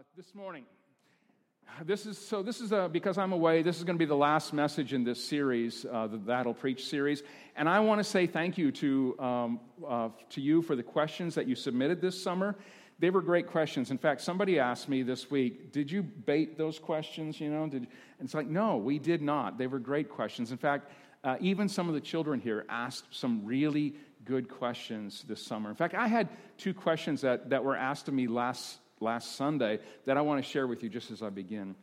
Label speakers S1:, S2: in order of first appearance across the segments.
S1: Uh, this morning. This is so. This is a, because I'm away. This is going to be the last message in this series, uh, the That'll Preach series. And I want to say thank you to um, uh, to you for the questions that you submitted this summer. They were great questions. In fact, somebody asked me this week, "Did you bait those questions?" You know, did, it's like, no, we did not. They were great questions. In fact, uh, even some of the children here asked some really good questions this summer. In fact, I had two questions that, that were asked of me last last Sunday that I want to share with you just as I begin.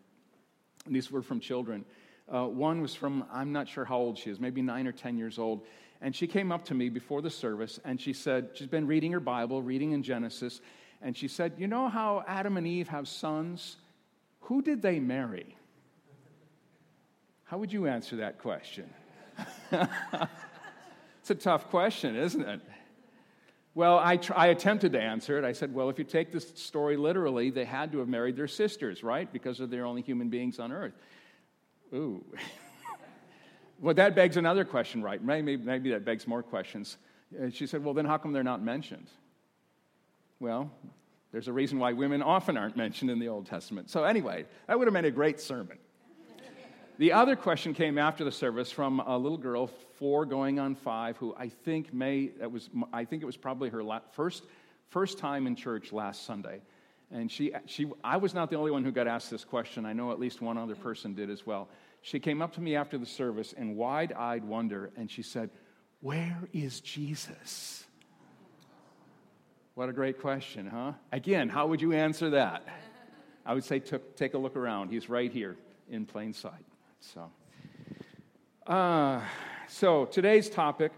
S1: These were from children. Uh, one was from, I'm not sure how old she is, maybe nine or 10 years old. And she came up to me before the service and she said, she's been reading her Bible, reading in Genesis. And she said, You know how Adam and Eve have sons? Who did they marry? How would you answer that question? it's a tough question, isn't it? Well, I, tr- I attempted to answer it. I said, well, if you take this story literally, they had to have married their sisters, right? Because they're the only human beings on earth. Ooh. well, that begs another question, right? Maybe, maybe that begs more questions. Uh, she said, well, then how come they're not mentioned? Well, there's a reason why women often aren't mentioned in the Old Testament. So, anyway, that would have made a great sermon. The other question came after the service from a little girl, four going on five, who I think may, that was, I think it was probably her first, first time in church last Sunday. And she, she, I was not the only one who got asked this question. I know at least one other person did as well. She came up to me after the service in wide eyed wonder, and she said, Where is Jesus? What a great question, huh? Again, how would you answer that? I would say, Take a look around. He's right here in plain sight. So, uh, so today's topic.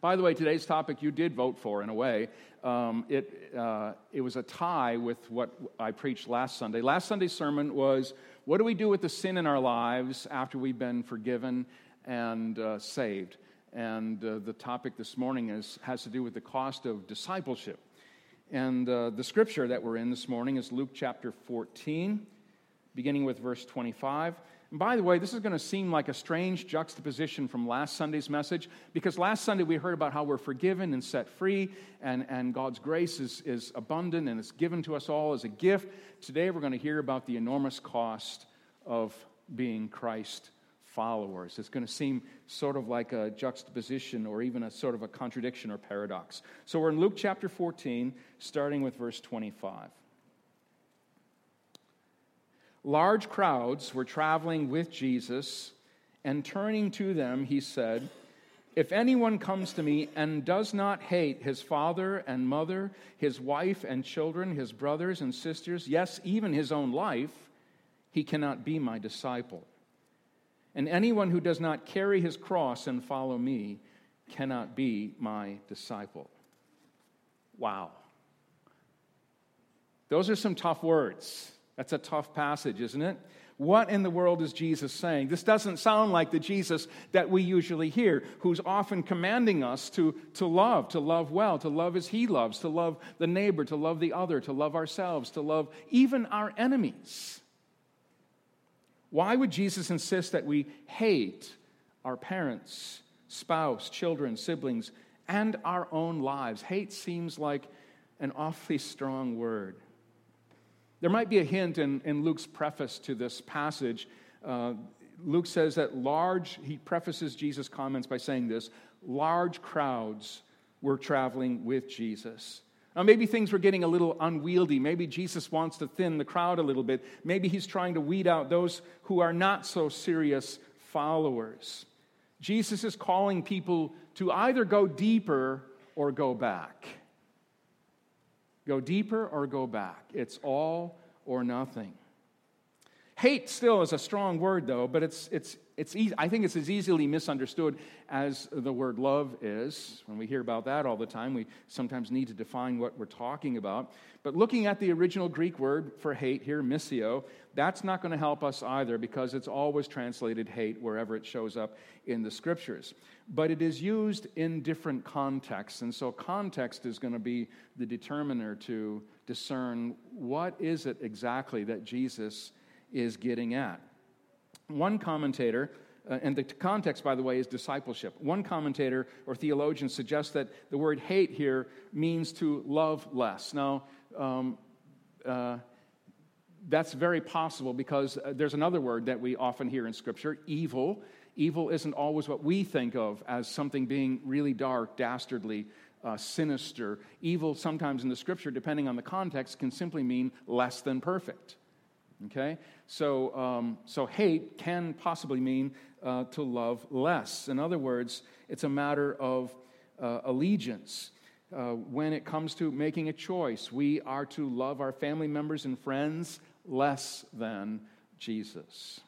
S1: By the way, today's topic you did vote for in a way. Um, it, uh, it was a tie with what I preached last Sunday. Last Sunday's sermon was what do we do with the sin in our lives after we've been forgiven and uh, saved? And uh, the topic this morning is, has to do with the cost of discipleship. And uh, the scripture that we're in this morning is Luke chapter 14, beginning with verse 25. And by the way, this is going to seem like a strange juxtaposition from last Sunday's message because last Sunday we heard about how we're forgiven and set free, and, and God's grace is, is abundant and it's given to us all as a gift. Today we're going to hear about the enormous cost of being Christ followers. It's going to seem sort of like a juxtaposition or even a sort of a contradiction or paradox. So we're in Luke chapter 14, starting with verse 25. Large crowds were traveling with Jesus, and turning to them, he said, If anyone comes to me and does not hate his father and mother, his wife and children, his brothers and sisters, yes, even his own life, he cannot be my disciple. And anyone who does not carry his cross and follow me cannot be my disciple. Wow. Those are some tough words. That's a tough passage, isn't it? What in the world is Jesus saying? This doesn't sound like the Jesus that we usually hear, who's often commanding us to, to love, to love well, to love as he loves, to love the neighbor, to love the other, to love ourselves, to love even our enemies. Why would Jesus insist that we hate our parents, spouse, children, siblings, and our own lives? Hate seems like an awfully strong word. There might be a hint in, in Luke's preface to this passage. Uh, Luke says that large, he prefaces Jesus' comments by saying this large crowds were traveling with Jesus. Now, maybe things were getting a little unwieldy. Maybe Jesus wants to thin the crowd a little bit. Maybe he's trying to weed out those who are not so serious followers. Jesus is calling people to either go deeper or go back. Go deeper or go back. It's all or nothing. Hate still is a strong word, though, but it's, it's, it's I think it's as easily misunderstood as the word love is. When we hear about that all the time, we sometimes need to define what we're talking about. But looking at the original Greek word for hate here, miseo, that's not going to help us either because it's always translated hate wherever it shows up in the scriptures. But it is used in different contexts, and so context is going to be the determiner to discern what is it exactly that Jesus is getting at. One commentator, uh, and the context, by the way, is discipleship. One commentator or theologian suggests that the word hate here means to love less. Now, um, uh, that's very possible because uh, there's another word that we often hear in Scripture evil. Evil isn't always what we think of as something being really dark, dastardly, uh, sinister. Evil, sometimes in the Scripture, depending on the context, can simply mean less than perfect. Okay? So, um, so hate can possibly mean uh, to love less. In other words, it's a matter of uh, allegiance. Uh, when it comes to making a choice, we are to love our family members and friends less than Jesus.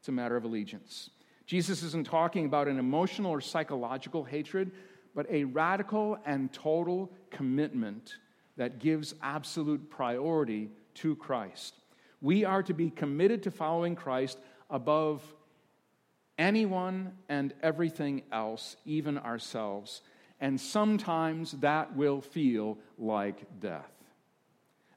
S1: It's a matter of allegiance. Jesus isn't talking about an emotional or psychological hatred, but a radical and total commitment that gives absolute priority to Christ. We are to be committed to following Christ above anyone and everything else, even ourselves. And sometimes that will feel like death.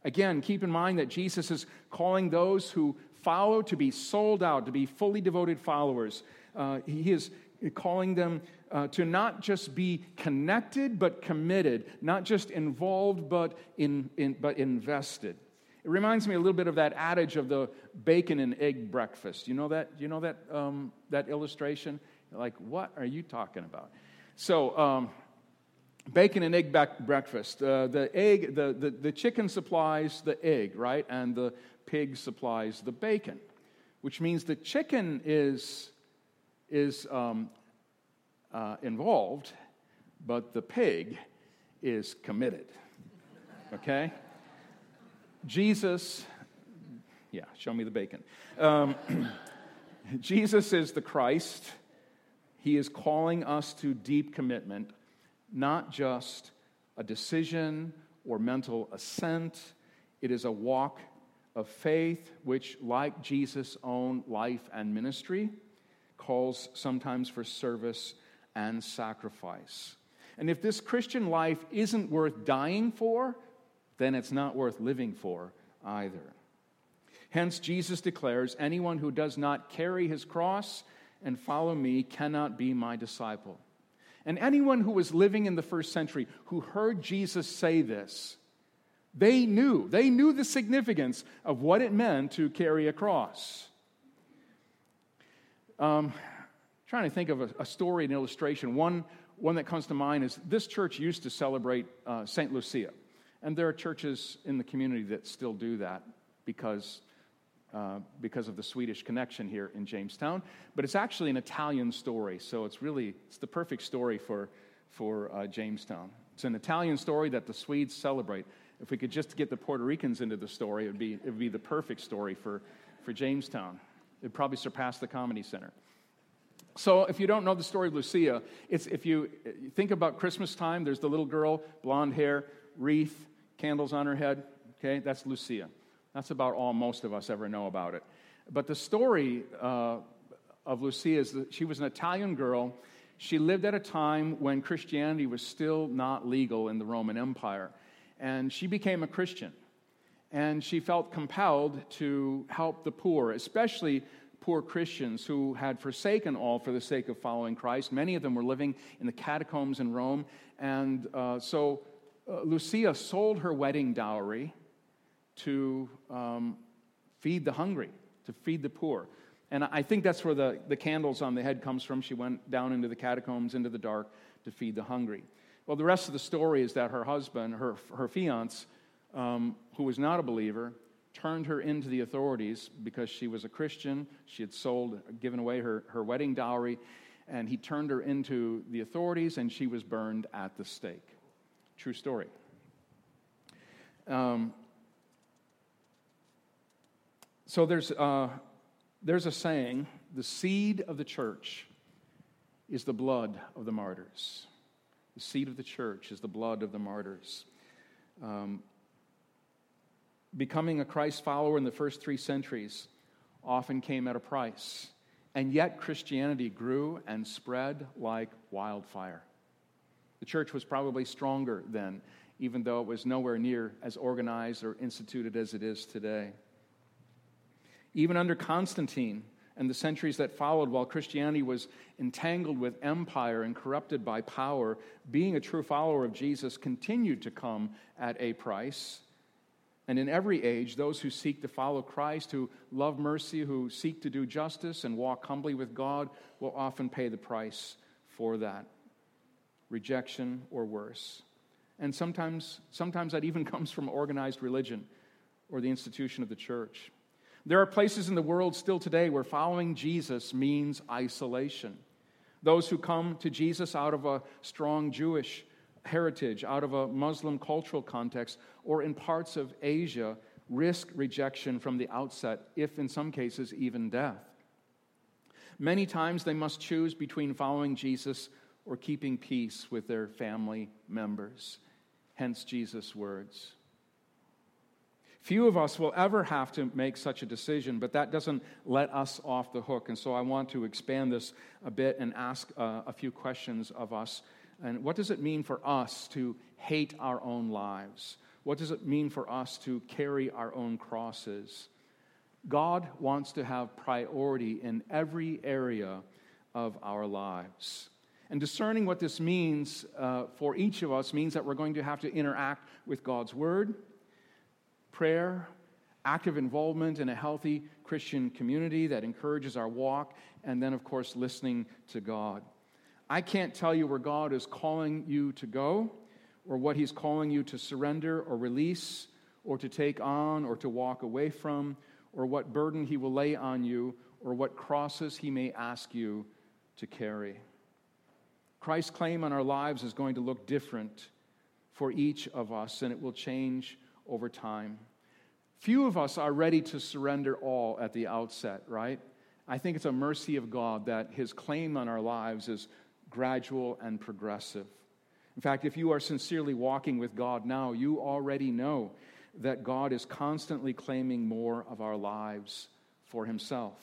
S1: Again, keep in mind that Jesus is calling those who follow to be sold out, to be fully devoted followers. Uh, he is calling them uh, to not just be connected, but committed, not just involved, but, in, in, but invested. It reminds me a little bit of that adage of the bacon and egg breakfast. You know that? You know that, um, that illustration? like, what are you talking about? So, um, bacon and egg breakfast. Uh, the egg, the, the, the chicken supplies the egg, right? And the pig supplies the bacon, which means the chicken is, is um, uh, involved, but the pig is committed. Okay? Jesus, yeah, show me the bacon. Um, Jesus is the Christ. He is calling us to deep commitment not just a decision or mental assent, it is a walk of faith, which, like Jesus' own life and ministry, calls sometimes for service and sacrifice. And if this Christian life isn't worth dying for, then it's not worth living for either. Hence, Jesus declares anyone who does not carry his cross and follow me cannot be my disciple. And anyone who was living in the first century who heard Jesus say this, they knew, they knew the significance of what it meant to carry a cross. Um, trying to think of a, a, story, an illustration. One, one that comes to mind is this church used to celebrate uh, St. Lucia. And there are churches in the community that still do that because uh, because of the Swedish connection here in Jamestown. But it's actually an Italian story, so it's really it's the perfect story for, for uh, Jamestown. It's an Italian story that the Swedes celebrate. If we could just get the Puerto Ricans into the story, it would be, it would be the perfect story for, for Jamestown. It'd probably surpass the Comedy Center. So, if you don't know the story of Lucia, it's if you think about Christmas time, there's the little girl, blonde hair, wreath, candles on her head. Okay, that's Lucia. That's about all most of us ever know about it. But the story uh, of Lucia is that she was an Italian girl. She lived at a time when Christianity was still not legal in the Roman Empire. And she became a Christian. And she felt compelled to help the poor, especially poor Christians who had forsaken all for the sake of following Christ. Many of them were living in the catacombs in Rome. And uh, so uh, Lucia sold her wedding dowry to um, feed the hungry, to feed the poor. And I think that's where the, the candles on the head comes from. She went down into the catacombs, into the dark, to feed the hungry. Well, the rest of the story is that her husband, her, her fiance, um, who was not a believer, turned her into the authorities because she was a Christian. She had sold, given away her, her wedding dowry, and he turned her into the authorities, and she was burned at the stake. True story. Um, so there's, uh, there's a saying the seed of the church is the blood of the martyrs. The seed of the church is the blood of the martyrs. Um, becoming a Christ follower in the first three centuries often came at a price. And yet, Christianity grew and spread like wildfire. The church was probably stronger then, even though it was nowhere near as organized or instituted as it is today. Even under Constantine and the centuries that followed, while Christianity was entangled with empire and corrupted by power, being a true follower of Jesus continued to come at a price. And in every age, those who seek to follow Christ, who love mercy, who seek to do justice and walk humbly with God, will often pay the price for that rejection or worse. And sometimes, sometimes that even comes from organized religion or the institution of the church. There are places in the world still today where following Jesus means isolation. Those who come to Jesus out of a strong Jewish heritage, out of a Muslim cultural context, or in parts of Asia, risk rejection from the outset, if in some cases, even death. Many times they must choose between following Jesus or keeping peace with their family members. Hence Jesus' words. Few of us will ever have to make such a decision, but that doesn't let us off the hook. And so I want to expand this a bit and ask uh, a few questions of us. And what does it mean for us to hate our own lives? What does it mean for us to carry our own crosses? God wants to have priority in every area of our lives. And discerning what this means uh, for each of us means that we're going to have to interact with God's Word prayer, active involvement in a healthy Christian community that encourages our walk, and then, of course, listening to God. I can't tell you where God is calling you to go, or what He's calling you to surrender or release, or to take on, or to walk away from, or what burden He will lay on you, or what crosses He may ask you to carry. Christ's claim on our lives is going to look different for each of us, and it will change over time. Few of us are ready to surrender all at the outset, right? I think it's a mercy of God that His claim on our lives is gradual and progressive. In fact, if you are sincerely walking with God now, you already know that God is constantly claiming more of our lives for Himself.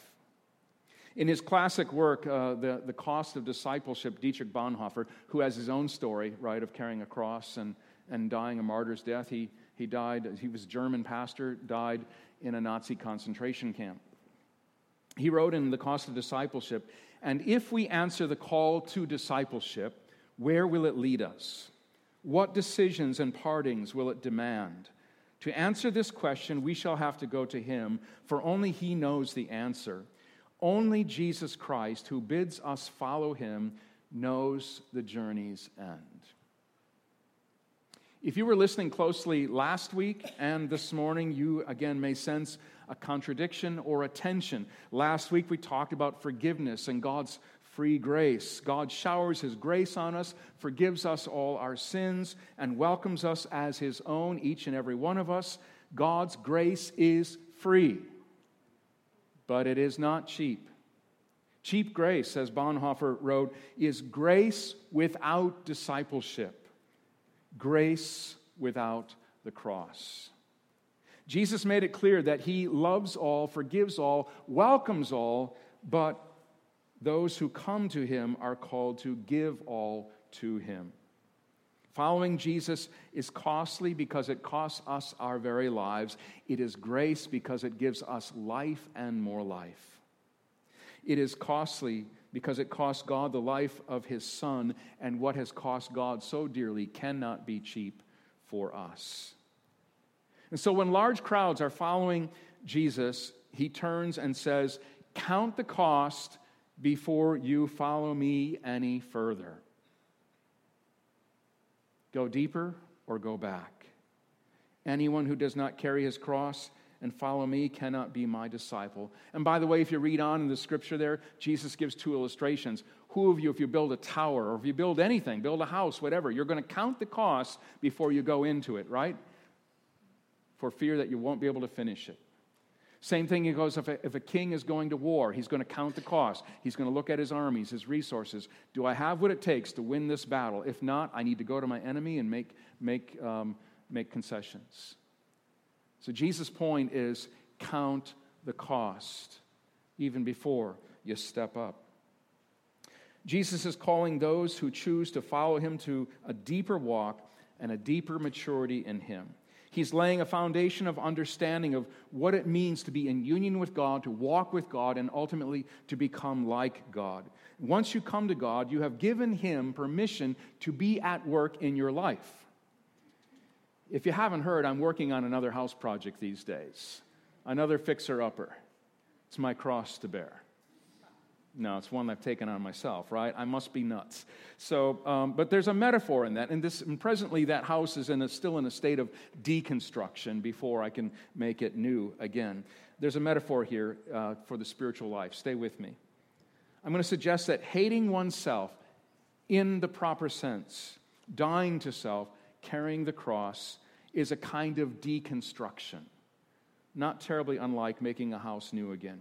S1: In his classic work, uh, the, the Cost of Discipleship, Dietrich Bonhoeffer, who has his own story, right, of carrying a cross and, and dying a martyr's death, he, he died, he was German pastor, died in a Nazi concentration camp. He wrote in The Cost of Discipleship, and if we answer the call to discipleship, where will it lead us? What decisions and partings will it demand? To answer this question, we shall have to go to him, for only he knows the answer. Only Jesus Christ, who bids us follow him, knows the journey's end. If you were listening closely last week and this morning, you again may sense a contradiction or a tension. Last week we talked about forgiveness and God's free grace. God showers His grace on us, forgives us all our sins, and welcomes us as His own, each and every one of us. God's grace is free, but it is not cheap. Cheap grace, as Bonhoeffer wrote, is grace without discipleship grace without the cross. Jesus made it clear that he loves all, forgives all, welcomes all, but those who come to him are called to give all to him. Following Jesus is costly because it costs us our very lives. It is grace because it gives us life and more life. It is costly because it cost God the life of his son, and what has cost God so dearly cannot be cheap for us. And so when large crowds are following Jesus, he turns and says, Count the cost before you follow me any further. Go deeper or go back. Anyone who does not carry his cross and follow me cannot be my disciple. And by the way, if you read on in the scripture there, Jesus gives two illustrations. Who of you, if you build a tower or if you build anything, build a house, whatever, you're going to count the costs before you go into it, right? For fear that you won't be able to finish it. Same thing he goes if a, if a king is going to war, he's going to count the cost. He's going to look at his armies, his resources. Do I have what it takes to win this battle? If not, I need to go to my enemy and make, make, um, make concessions. So Jesus' point is count the cost even before you step up. Jesus is calling those who choose to follow him to a deeper walk and a deeper maturity in him. He's laying a foundation of understanding of what it means to be in union with God, to walk with God, and ultimately to become like God. Once you come to God, you have given him permission to be at work in your life If you haven't heard, I'm working on another house project these days, another fixer upper. It's my cross to bear. No, it's one I've taken on myself, right? I must be nuts. So, um, but there's a metaphor in that, and this, and presently that house is in a, still in a state of deconstruction before I can make it new again. There's a metaphor here uh, for the spiritual life. Stay with me. I'm going to suggest that hating oneself in the proper sense, dying to self, carrying the cross, is a kind of deconstruction, not terribly unlike making a house new again.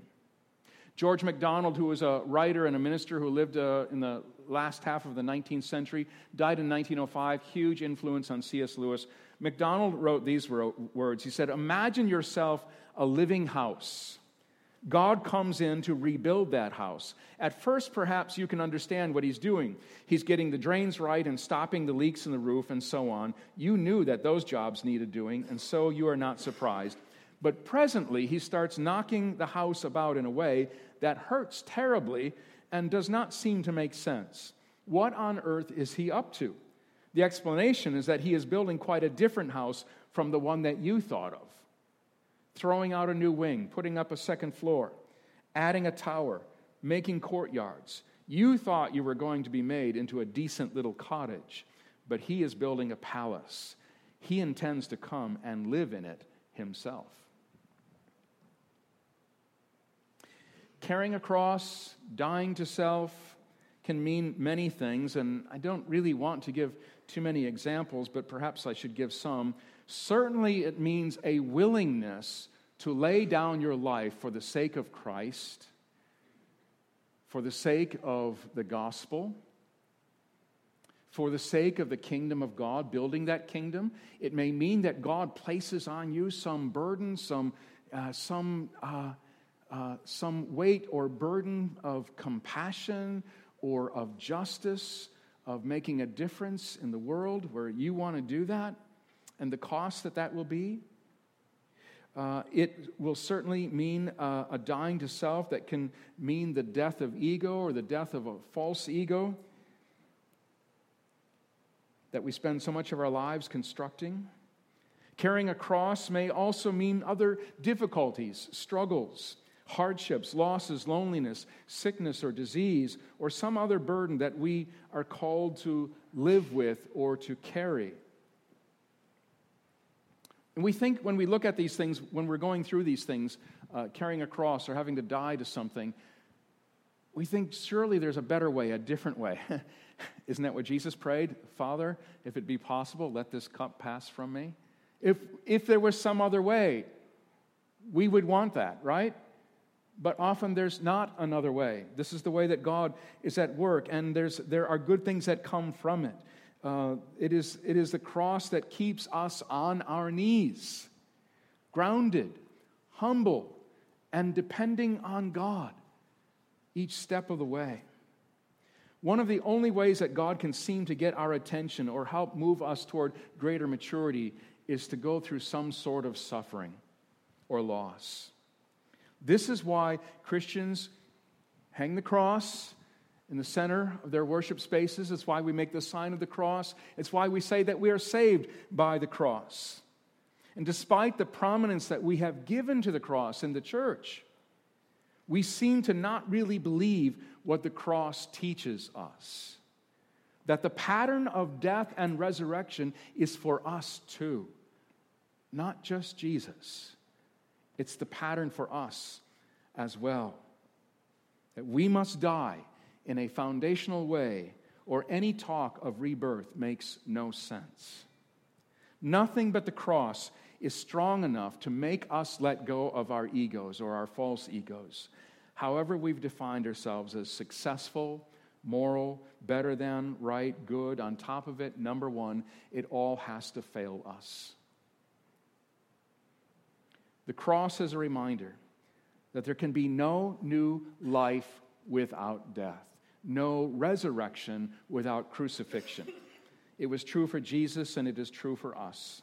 S1: George MacDonald, who was a writer and a minister who lived uh, in the last half of the 19th century, died in 1905, huge influence on C.S. Lewis. MacDonald wrote these words He said, Imagine yourself a living house. God comes in to rebuild that house. At first, perhaps you can understand what he's doing. He's getting the drains right and stopping the leaks in the roof and so on. You knew that those jobs needed doing, and so you are not surprised. But presently, he starts knocking the house about in a way that hurts terribly and does not seem to make sense. What on earth is he up to? The explanation is that he is building quite a different house from the one that you thought of throwing out a new wing, putting up a second floor, adding a tower, making courtyards. You thought you were going to be made into a decent little cottage, but he is building a palace. He intends to come and live in it himself. Carrying a cross, dying to self, can mean many things, and I don't really want to give too many examples, but perhaps I should give some. Certainly, it means a willingness to lay down your life for the sake of Christ, for the sake of the gospel, for the sake of the kingdom of God, building that kingdom. It may mean that God places on you some burden, some, uh, some, uh, uh, some weight or burden of compassion or of justice, of making a difference in the world where you want to do that and the cost that that will be. Uh, it will certainly mean uh, a dying to self that can mean the death of ego or the death of a false ego that we spend so much of our lives constructing. Carrying a cross may also mean other difficulties, struggles, hardships, losses, loneliness, sickness, or disease, or some other burden that we are called to live with or to carry. And we think when we look at these things, when we're going through these things, uh, carrying a cross or having to die to something, we think surely there's a better way, a different way. Isn't that what Jesus prayed? Father, if it be possible, let this cup pass from me. If, if there was some other way, we would want that, right? But often there's not another way. This is the way that God is at work, and there's, there are good things that come from it. Uh, it, is, it is the cross that keeps us on our knees, grounded, humble, and depending on God each step of the way. One of the only ways that God can seem to get our attention or help move us toward greater maturity is to go through some sort of suffering or loss. This is why Christians hang the cross in the center of their worship spaces. It's why we make the sign of the cross. It's why we say that we are saved by the cross. And despite the prominence that we have given to the cross in the church, we seem to not really believe what the cross teaches us. That the pattern of death and resurrection is for us too, not just Jesus. It's the pattern for us as well. That we must die in a foundational way, or any talk of rebirth makes no sense. Nothing but the cross is strong enough to make us let go of our egos or our false egos. However, we've defined ourselves as successful, moral, better than, right, good, on top of it, number one, it all has to fail us. The cross is a reminder that there can be no new life without death no resurrection without crucifixion. It was true for Jesus, and it is true for us,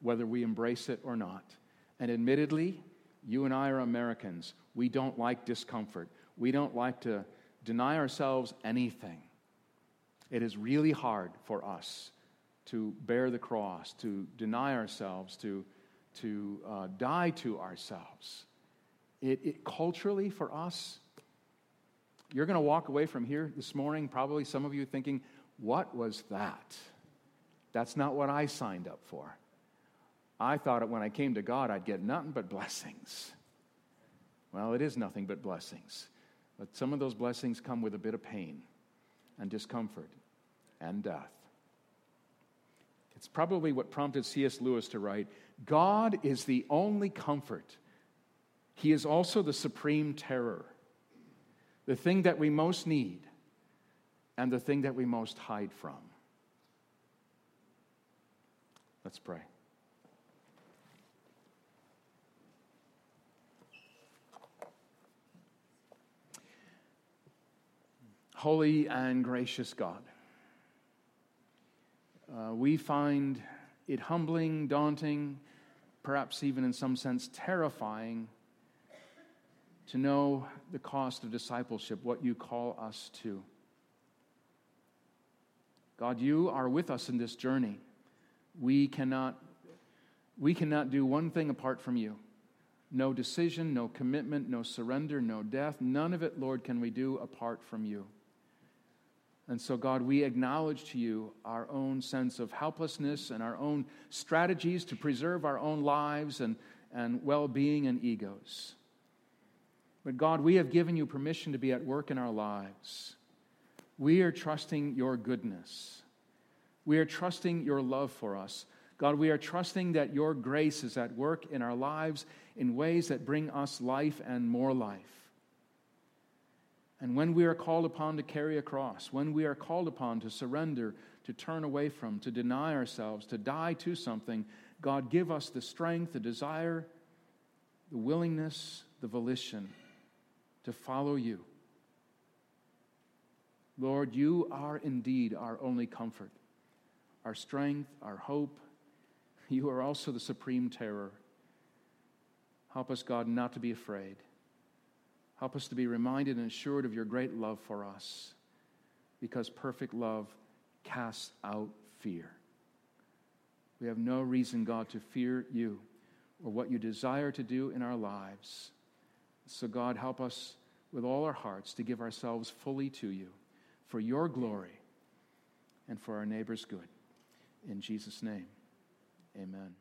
S1: whether we embrace it or not. And admittedly, you and I are Americans. We don't like discomfort. We don't like to deny ourselves anything. It is really hard for us to bear the cross, to deny ourselves, to, to uh, die to ourselves. It, it, culturally, for us, you're going to walk away from here this morning, probably some of you thinking, What was that? That's not what I signed up for. I thought when I came to God, I'd get nothing but blessings. Well, it is nothing but blessings. But some of those blessings come with a bit of pain and discomfort and death. It's probably what prompted C.S. Lewis to write God is the only comfort, He is also the supreme terror, the thing that we most need, and the thing that we most hide from. Let's pray. Holy and gracious God, uh, we find it humbling, daunting, perhaps even in some sense terrifying to know the cost of discipleship, what you call us to. God, you are with us in this journey. We cannot, we cannot do one thing apart from you. No decision, no commitment, no surrender, no death. None of it, Lord, can we do apart from you. And so, God, we acknowledge to you our own sense of helplessness and our own strategies to preserve our own lives and, and well being and egos. But, God, we have given you permission to be at work in our lives. We are trusting your goodness. We are trusting your love for us. God, we are trusting that your grace is at work in our lives in ways that bring us life and more life. And when we are called upon to carry a cross, when we are called upon to surrender, to turn away from, to deny ourselves, to die to something, God, give us the strength, the desire, the willingness, the volition to follow you. Lord, you are indeed our only comfort, our strength, our hope. You are also the supreme terror. Help us, God, not to be afraid. Help us to be reminded and assured of your great love for us, because perfect love casts out fear. We have no reason, God, to fear you or what you desire to do in our lives. So, God, help us with all our hearts to give ourselves fully to you for your glory and for our neighbor's good. In Jesus' name, amen.